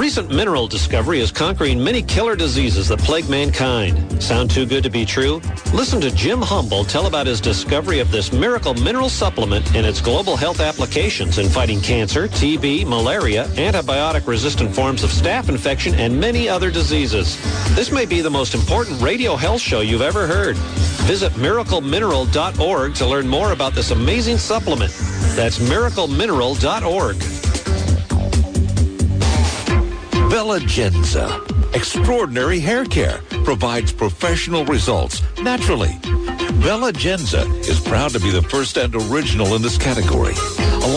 recent mineral discovery is conquering many killer diseases that plague mankind. Sound too good to be true? Listen to Jim Humble tell about his discovery of this miracle mineral supplement and its global health applications in fighting cancer, TB, malaria, antibiotic-resistant forms of staph infection, and many other diseases. This may be the most important radio health show you've ever heard. Visit miraclemineral.org to learn more about this amazing supplement. That's miraclemineral.org. Belegenza. Extraordinary hair care provides professional results naturally. Belegenza is proud to be the first and original in this category.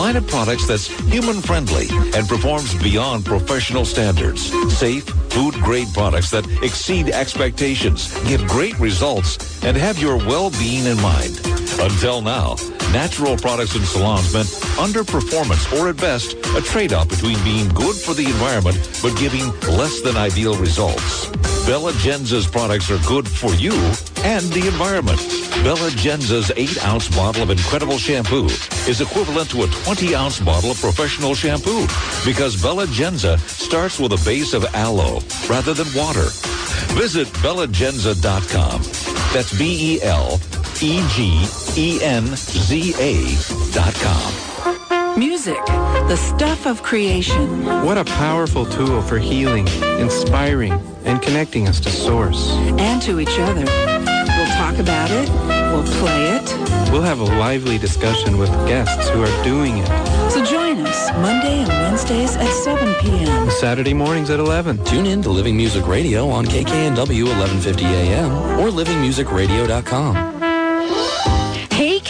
Line of products that's human friendly and performs beyond professional standards. Safe, food grade products that exceed expectations, give great results, and have your well being in mind. Until now, natural products in salons meant underperformance or at best a trade-off between being good for the environment but giving less than ideal results. Belegenza's products are good for you and the environment. Belegenza's 8-ounce bottle of incredible shampoo is equivalent to a 20-ounce bottle of professional shampoo because Belegenza starts with a base of aloe rather than water. Visit belegenza.com. That's B-E-L E-G-E-N-Z-A dot com. Music, the stuff of creation. What a powerful tool for healing, inspiring, and connecting us to Source. And to each other. We'll talk about it. We'll play it. We'll have a lively discussion with guests who are doing it. So join us Monday and Wednesdays at 7 p.m. Saturday mornings at 11. Tune in to Living Music Radio on KKNW 1150 AM or livingmusicradio.com.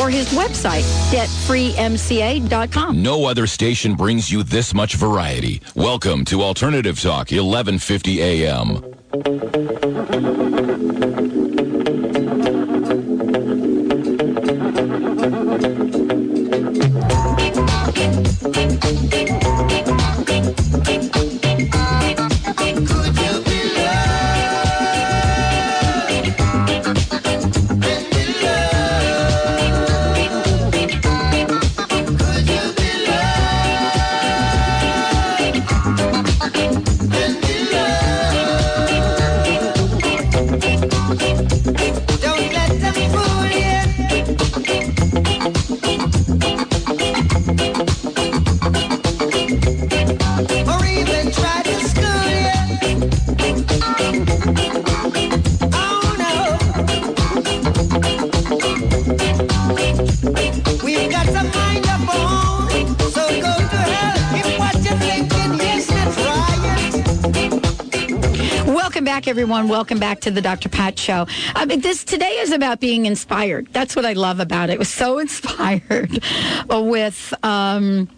or his website, debtfreemca.com. No other station brings you this much variety. Welcome to Alternative Talk, 1150 AM. Everyone. Welcome back to the Dr. Pat Show. I mean, this today is about being inspired. That's what I love about it. It was so inspired with. Um,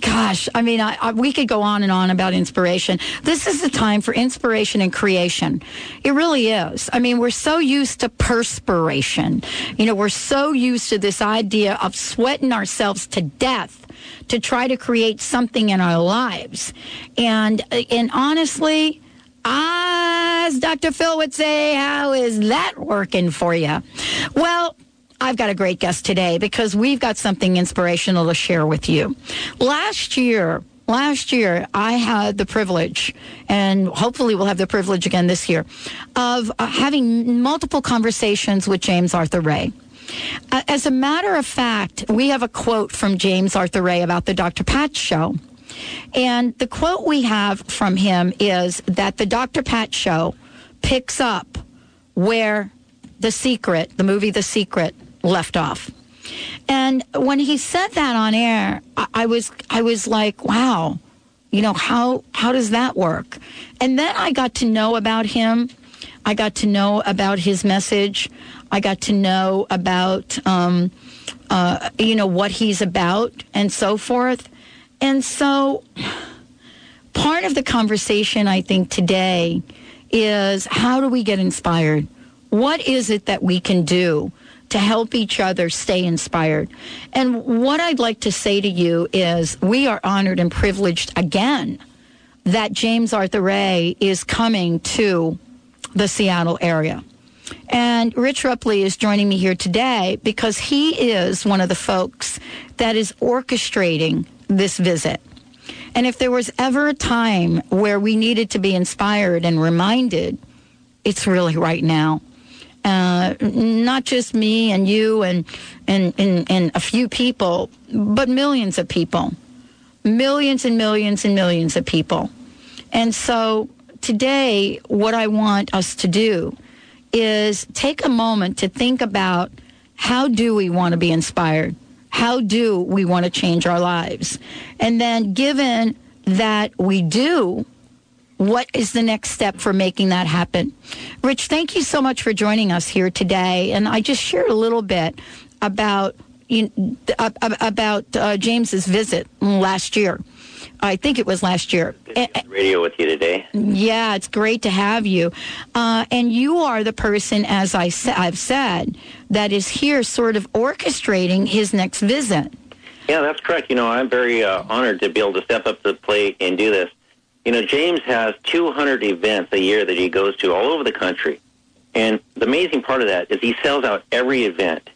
Gosh, I mean, I, I, we could go on and on about inspiration. This is the time for inspiration and creation. It really is. I mean, we're so used to perspiration. You know, we're so used to this idea of sweating ourselves to death to try to create something in our lives. And, and honestly, as Dr. Phil would say, how is that working for you? Well, I've got a great guest today because we've got something inspirational to share with you. Last year, last year I had the privilege, and hopefully we'll have the privilege again this year, of uh, having multiple conversations with James Arthur Ray. Uh, as a matter of fact, we have a quote from James Arthur Ray about the Dr. Pat show. And the quote we have from him is that the Dr. Pat show picks up where The Secret, the movie The Secret, left off. And when he said that on air, I, I was I was like, wow, you know, how how does that work? And then I got to know about him. I got to know about his message. I got to know about um, uh, you know what he's about and so forth. And so part of the conversation, I think, today is how do we get inspired? What is it that we can do to help each other stay inspired? And what I'd like to say to you is we are honored and privileged again that James Arthur Ray is coming to the Seattle area. And Rich Rupley is joining me here today because he is one of the folks that is orchestrating this visit. And if there was ever a time where we needed to be inspired and reminded, it's really right now. Uh, not just me and you and, and, and, and a few people, but millions of people. Millions and millions and millions of people. And so today, what I want us to do is take a moment to think about how do we want to be inspired? How do we want to change our lives? And then, given that we do, what is the next step for making that happen? Rich, thank you so much for joining us here today. And I just shared a little bit about you, about uh, James's visit last year. I think it was last year. Radio with you today. Yeah, it's great to have you. Uh, and you are the person, as I sa- I've said, that is here sort of orchestrating his next visit. Yeah, that's correct. You know, I'm very uh, honored to be able to step up to the plate and do this. You know, James has 200 events a year that he goes to all over the country. And the amazing part of that is he sells out every event.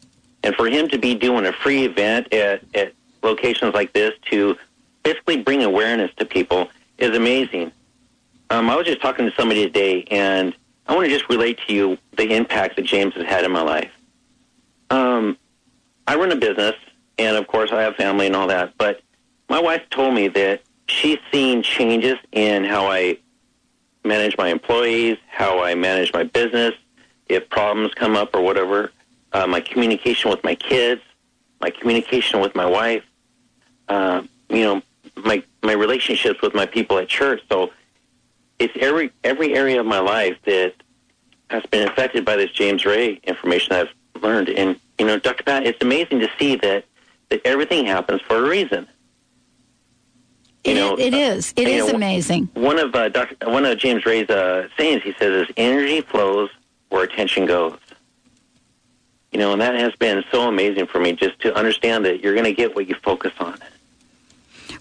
And for him to be doing a free event at, at locations like this to bring awareness to people is amazing. Um, I was just talking to somebody today, and I want to just relate to you the impact that James has had in my life. Um, I run a business, and of course, I have family and all that. But my wife told me that she's seen changes in how I manage my employees, how I manage my business, if problems come up or whatever, uh, my communication with my kids, my communication with my wife. Uh, you know, my my relationships with my people at church. So it's every every area of my life that has been affected by this James Ray information I've learned. And you know, Dr. Pat, it's amazing to see that that everything happens for a reason. You it, know, it is. It is know, amazing. One of uh, Dr. One of James Ray's uh, sayings, he says, is energy flows where attention goes. You know, and that has been so amazing for me just to understand that you're going to get what you focus on.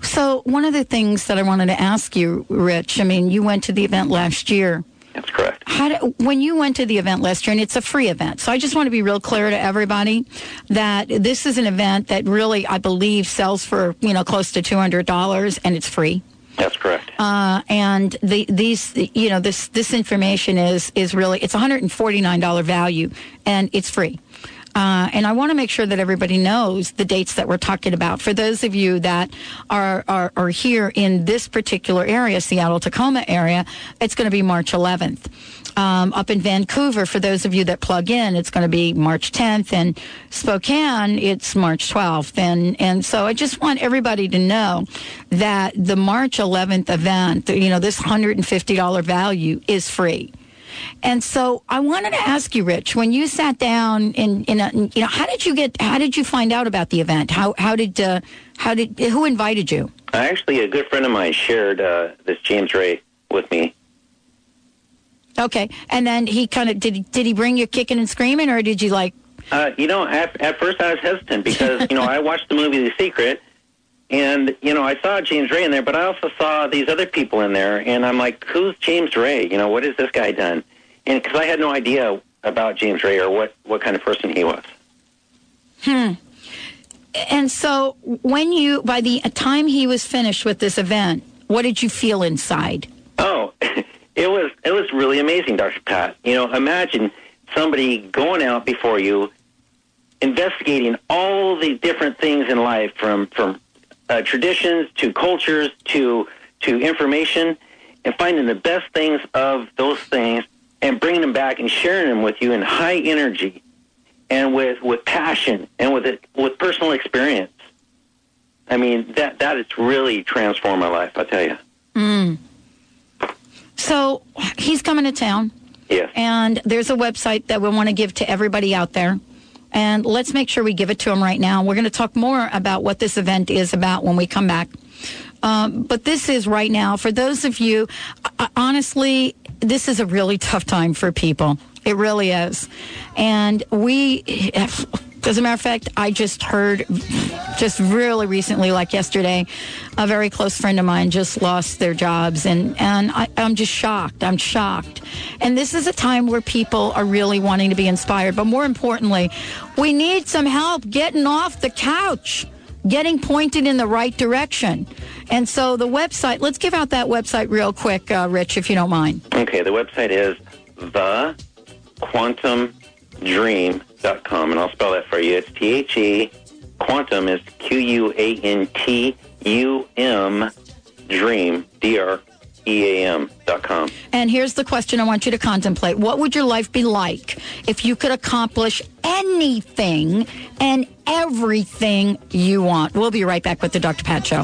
So, one of the things that I wanted to ask you, Rich, I mean, you went to the event last year. That's correct. How do, when you went to the event last year, and it's a free event, so I just want to be real clear to everybody that this is an event that really, I believe, sells for you know close to two hundred dollars, and it's free. That's correct. Uh, and the, these, you know, this this information is is really it's one hundred and forty nine dollar value, and it's free. Uh, and I want to make sure that everybody knows the dates that we're talking about. For those of you that are, are, are here in this particular area, Seattle Tacoma area, it's going to be March 11th. Um, up in Vancouver, for those of you that plug in, it's going to be March 10th, and Spokane, it's March 12th. And, and so I just want everybody to know that the March 11th event, you know, this $150 value is free. And so I wanted to ask you, Rich, when you sat down and, in a, you know, how did you get, how did you find out about the event? How, how did, uh, how did, who invited you? Actually, a good friend of mine shared uh, this James Ray with me. Okay, and then he kind of did. Did he bring you kicking and screaming, or did you like? Uh, you know, at, at first I was hesitant because you know I watched the movie The Secret, and you know I saw James Ray in there, but I also saw these other people in there, and I'm like, who's James Ray? You know, what has this guy done? and because I had no idea about James Ray or what what kind of person he was. Hmm. And so, when you by the time he was finished with this event, what did you feel inside? Oh, it was it was really amazing, Dr. Pat. You know, imagine somebody going out before you, investigating all the different things in life, from from uh, traditions to cultures to to information, and finding the best things of those things and bringing them back and sharing them with you in high energy and with, with passion and with it, with personal experience. I mean, that, that has really transformed my life, I tell you. Mm. So he's coming to town. Yes. And there's a website that we want to give to everybody out there. And let's make sure we give it to them right now. We're going to talk more about what this event is about when we come back. Um, but this is right now for those of you. Uh, honestly, this is a really tough time for people. It really is, and we. As a matter of fact, I just heard, just really recently, like yesterday, a very close friend of mine just lost their jobs, and and I, I'm just shocked. I'm shocked. And this is a time where people are really wanting to be inspired, but more importantly, we need some help getting off the couch getting pointed in the right direction. And so the website, let's give out that website real quick, uh, Rich, if you don't mind. Okay, the website is the quantumdream.com, and I'll spell that for you. It's T H E, quantum is Q U A N T U M, dream, D R E A M dot com. And here's the question I want you to contemplate. What would your life be like if you could accomplish anything and everything you want? We'll be right back with the Dr. Pat Show.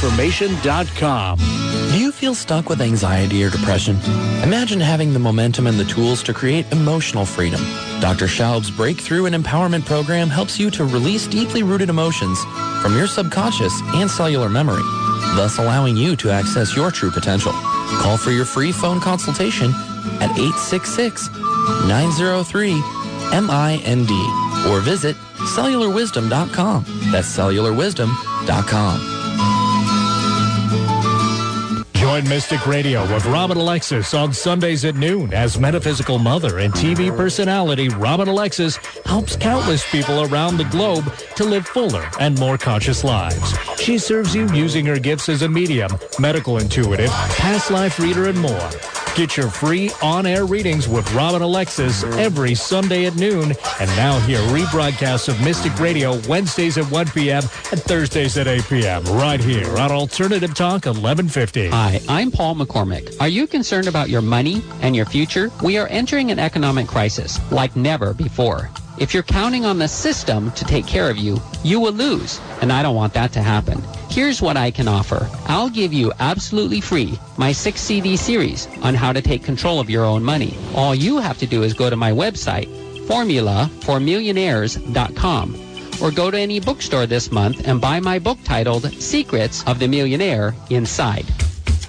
totaltransformation.com. Do you feel stuck with anxiety or depression? Imagine having the momentum and the tools to create emotional freedom. Dr. Schaub's Breakthrough and Empowerment Program helps you to release deeply rooted emotions from your subconscious and cellular memory, thus allowing you to access your true potential. Call for your free phone consultation at 866-903-MIND or visit cellularwisdom.com. That's cellularwisdom.com. Join Mystic Radio with Robin Alexis on Sundays at noon as metaphysical mother and TV personality Robin Alexis helps countless people around the globe to live fuller and more conscious lives. She serves you using her gifts as a medium, medical intuitive, past life reader, and more. Get your free on-air readings with Robin Alexis every Sunday at noon, and now hear rebroadcasts of Mystic Radio Wednesdays at 1 p.m. and Thursdays at 8 p.m. right here on Alternative Talk 1150. Hi, I'm Paul McCormick. Are you concerned about your money and your future? We are entering an economic crisis like never before. If you're counting on the system to take care of you, you will lose, and I don't want that to happen. Here's what I can offer. I'll give you absolutely free my six CD series on how to take control of your own money. All you have to do is go to my website, formulaformillionaires.com, or go to any bookstore this month and buy my book titled Secrets of the Millionaire Inside.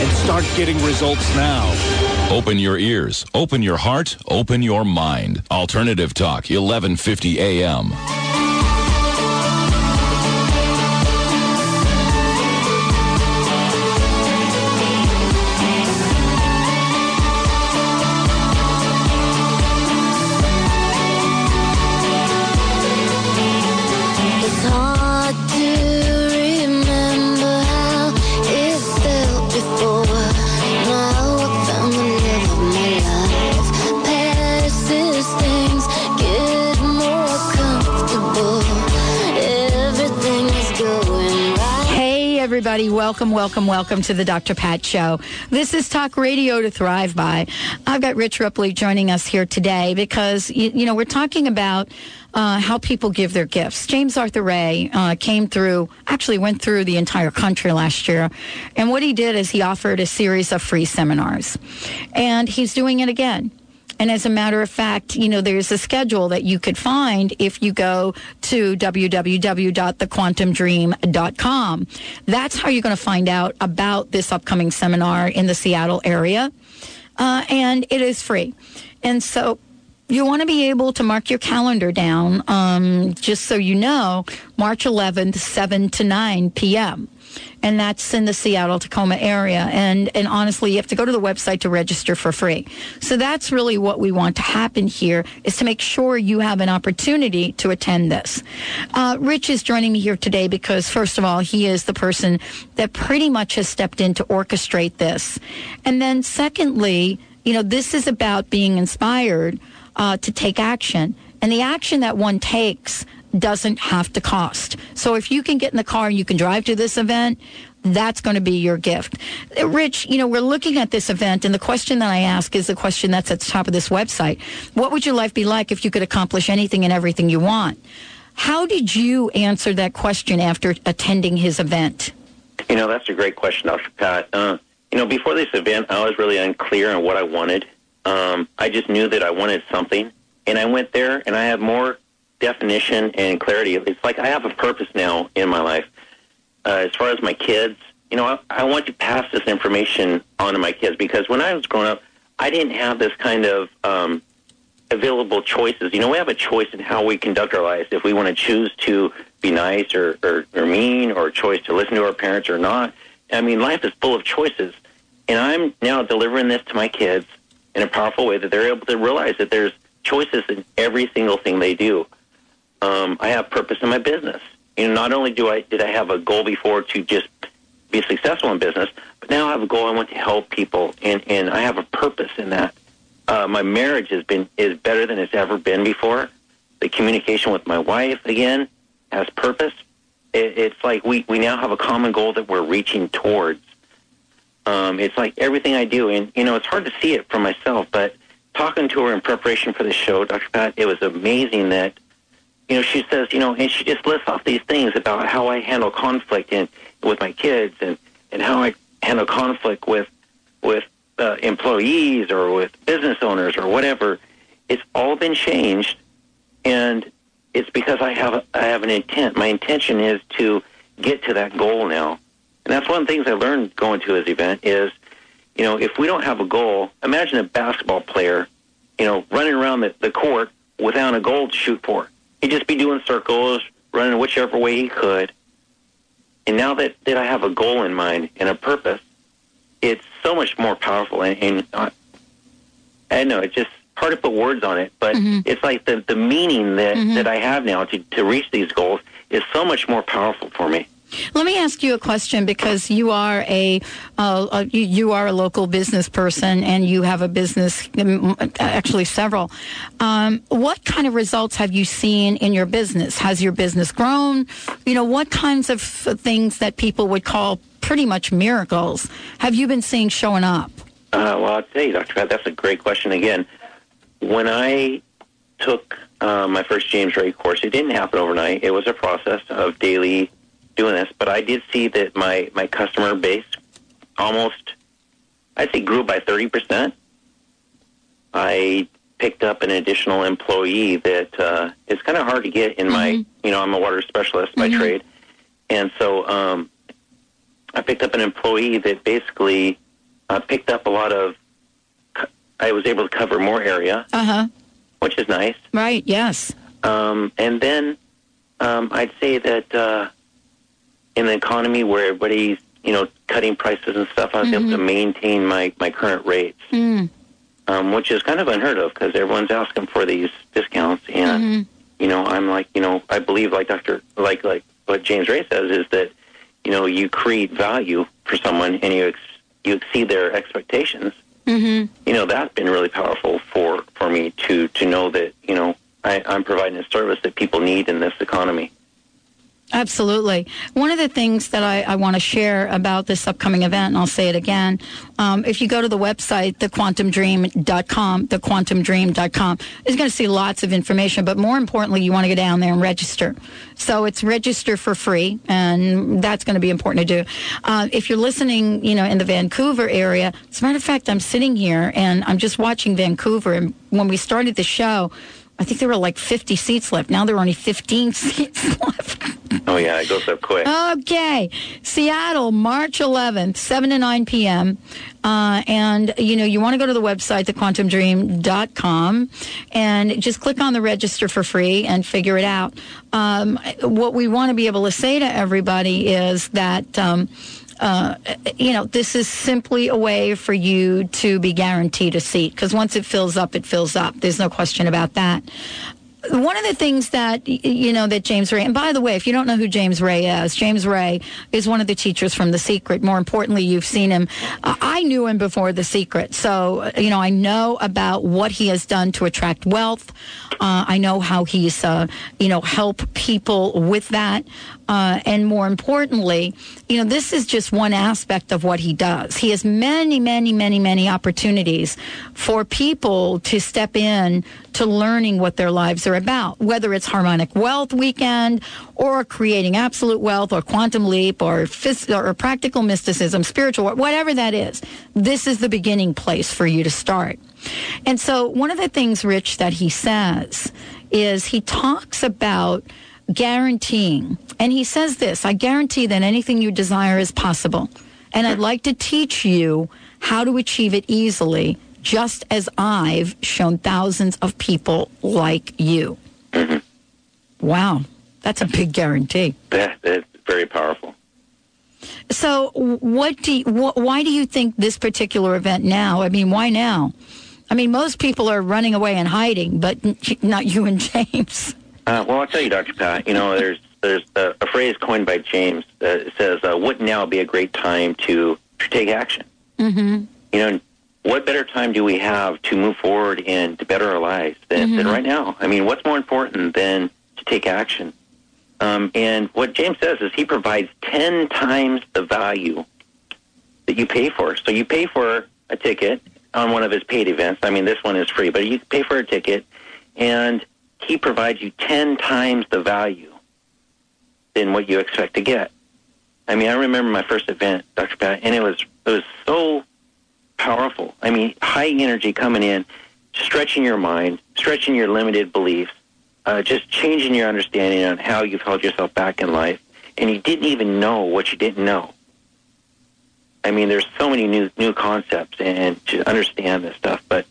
and start getting results now. Open your ears, open your heart, open your mind. Alternative Talk, 1150 AM. Welcome, welcome, welcome to the Dr. Pat Show. This is Talk Radio to Thrive By. I've got Rich Rupley joining us here today because, you, you know, we're talking about uh, how people give their gifts. James Arthur Ray uh, came through, actually went through the entire country last year. And what he did is he offered a series of free seminars. And he's doing it again. And as a matter of fact, you know, there's a schedule that you could find if you go to www.thequantumdream.com. That's how you're going to find out about this upcoming seminar in the Seattle area. Uh, and it is free. And so you want to be able to mark your calendar down, um, just so you know, March 11th, 7 to 9 p.m and that's in the Seattle Tacoma area. And and honestly, you have to go to the website to register for free. So that's really what we want to happen here is to make sure you have an opportunity to attend this. Uh, Rich is joining me here today because first of all, he is the person that pretty much has stepped in to orchestrate this, and then secondly, you know, this is about being inspired uh, to take action. And the action that one takes doesn't have to cost. So if you can get in the car and you can drive to this event, that's going to be your gift. Uh, Rich, you know, we're looking at this event, and the question that I ask is the question that's at the top of this website. What would your life be like if you could accomplish anything and everything you want? How did you answer that question after attending his event? You know, that's a great question, Dr. Pat. Uh, you know, before this event, I was really unclear on what I wanted. Um, I just knew that I wanted something, and I went there, and I have more definition and clarity. It's like I have a purpose now in my life. Uh, as far as my kids, you know, I, I want to pass this information on to my kids because when I was growing up, I didn't have this kind of um, available choices. You know, we have a choice in how we conduct our lives. If we want to choose to be nice or, or, or mean, or a choice to listen to our parents or not. I mean, life is full of choices. And I'm now delivering this to my kids in a powerful way that they're able to realize that there's choices in every single thing they do um, I have purpose in my business. You know, not only do I did I have a goal before to just be successful in business, but now I have a goal. I want to help people, and and I have a purpose in that. Uh, my marriage has been is better than it's ever been before. The communication with my wife again has purpose. It, it's like we we now have a common goal that we're reaching towards. Um, it's like everything I do, and you know, it's hard to see it for myself, but talking to her in preparation for the show, Dr. Pat, it was amazing that you know, she says, you know, and she just lists off these things about how I handle conflict and with my kids and and how I handle conflict with with uh, employees or with business owners or whatever. It's all been changed, and it's because I have I have an intent. My intention is to get to that goal now, and that's one of the things I learned going to this event is, you know, if we don't have a goal, imagine a basketball player, you know, running around the, the court without a goal to shoot for He'd just be doing circles, running whichever way he could. And now that, that I have a goal in mind and a purpose, it's so much more powerful. And, and uh, I know it's just hard to put words on it, but mm-hmm. it's like the, the meaning that, mm-hmm. that I have now to, to reach these goals is so much more powerful for me. Let me ask you a question because you are a, uh, a you, are a local business person and you have a business, actually several. Um, what kind of results have you seen in your business? Has your business grown? You know, what kinds of things that people would call pretty much miracles have you been seeing showing up? Uh, well, I'll tell you, Dr. Pat, that's a great question again. When I took uh, my first James Ray course, it didn't happen overnight. It was a process of daily doing this, but I did see that my, my customer base almost, I'd say, grew by 30%. I picked up an additional employee that uh, is kind of hard to get in mm-hmm. my, you know, I'm a water specialist by mm-hmm. trade. And so um, I picked up an employee that basically uh, picked up a lot of, I was able to cover more area, uh-huh. which is nice. Right, yes. Um, and then um, I'd say that uh, in an economy where everybody's you know cutting prices and stuff, I was mm-hmm. able to mm-hmm. maintain my my current rates, mm. um, which is kind of unheard of because everyone's asking for these discounts, and mm-hmm. you know I'm like you know I believe like Doctor like like what James Ray says is that you know you create value for someone and you ex- you exceed their expectations. Mm-hmm. You know that's been really powerful for for me to to know that you know I, I'm providing a service that people need in this economy. Absolutely. One of the things that I, I want to share about this upcoming event, and I'll say it again, um, if you go to the website, thequantumdream.com, thequantumdream.com, you're going to see lots of information, but more importantly, you want to go down there and register. So it's register for free, and that's going to be important to do. Uh, if you're listening, you know, in the Vancouver area, as a matter of fact, I'm sitting here and I'm just watching Vancouver, and when we started the show, I think there were like 50 seats left. Now there are only 15 seats left. Oh yeah, it goes up quick. Okay. Seattle, March 11th, 7 to 9 p.m. Uh, and, you know, you want to go to the website, thequantumdream.com, and just click on the register for free and figure it out. Um, what we want to be able to say to everybody is that, um, uh, you know, this is simply a way for you to be guaranteed a seat because once it fills up, it fills up. There's no question about that one of the things that you know that James Ray and by the way if you don't know who James Ray is James Ray is one of the teachers from The Secret. More importantly you've seen him. Uh, I knew him before The Secret so you know I know about what he has done to attract wealth. Uh, I know how he's uh, you know help people with that. Uh, and more importantly, you know, this is just one aspect of what he does. He has many, many, many, many opportunities for people to step in to learning what their lives are about, whether it's harmonic wealth weekend or creating absolute wealth or quantum leap or, phys- or practical mysticism, spiritual, whatever that is. This is the beginning place for you to start. And so one of the things, Rich, that he says is he talks about guaranteeing. And he says this I guarantee that anything you desire is possible. And I'd like to teach you how to achieve it easily, just as I've shown thousands of people like you. Wow, that's a big guarantee. That, that's very powerful. So, what do you, wh- why do you think this particular event now? I mean, why now? I mean, most people are running away and hiding, but n- not you and James. Uh, well, I'll tell you, Dr. Pat, you know, there's there's a, a phrase coined by James that says, uh, "Would now be a great time to, to take action?" Mm-hmm. You know, what better time do we have to move forward and to better our lives than, than Mhm. right now? I mean, what's more important than to take action? Um, and what James says is he provides ten times the value that you pay for. So you pay for a ticket on one of his paid events. I mean, this one is free, but you pay for a ticket, and he provides you ten times the value than what you expect to get. I mean, I remember my first event, Dr. Pat, and it was it was so powerful. I mean, high energy coming in, stretching your mind, stretching your limited beliefs, uh, just changing your understanding on how you've held yourself back in life, and you didn't even know what you didn't know. I mean, there's so many new new concepts and to understand this stuff, but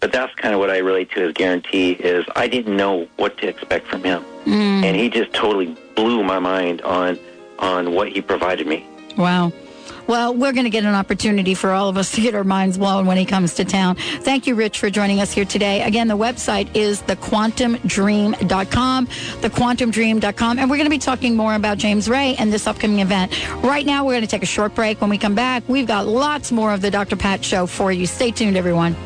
but that's kind of what I relate to as guarantee is I didn't know what to expect from him, Mm. and he just totally blew my mind on on what he provided me. Wow. Well, we're going to get an opportunity for all of us to get our minds blown when he comes to town. Thank you, Rich, for joining us here today. Again, the website is thequantumdream.com, thequantumdream.com, and we're going to be talking more about James Ray and this upcoming event. Right now, we're going to take a short break. When we come back, we've got lots more of the Dr. Pat Show for you. Stay tuned, everyone.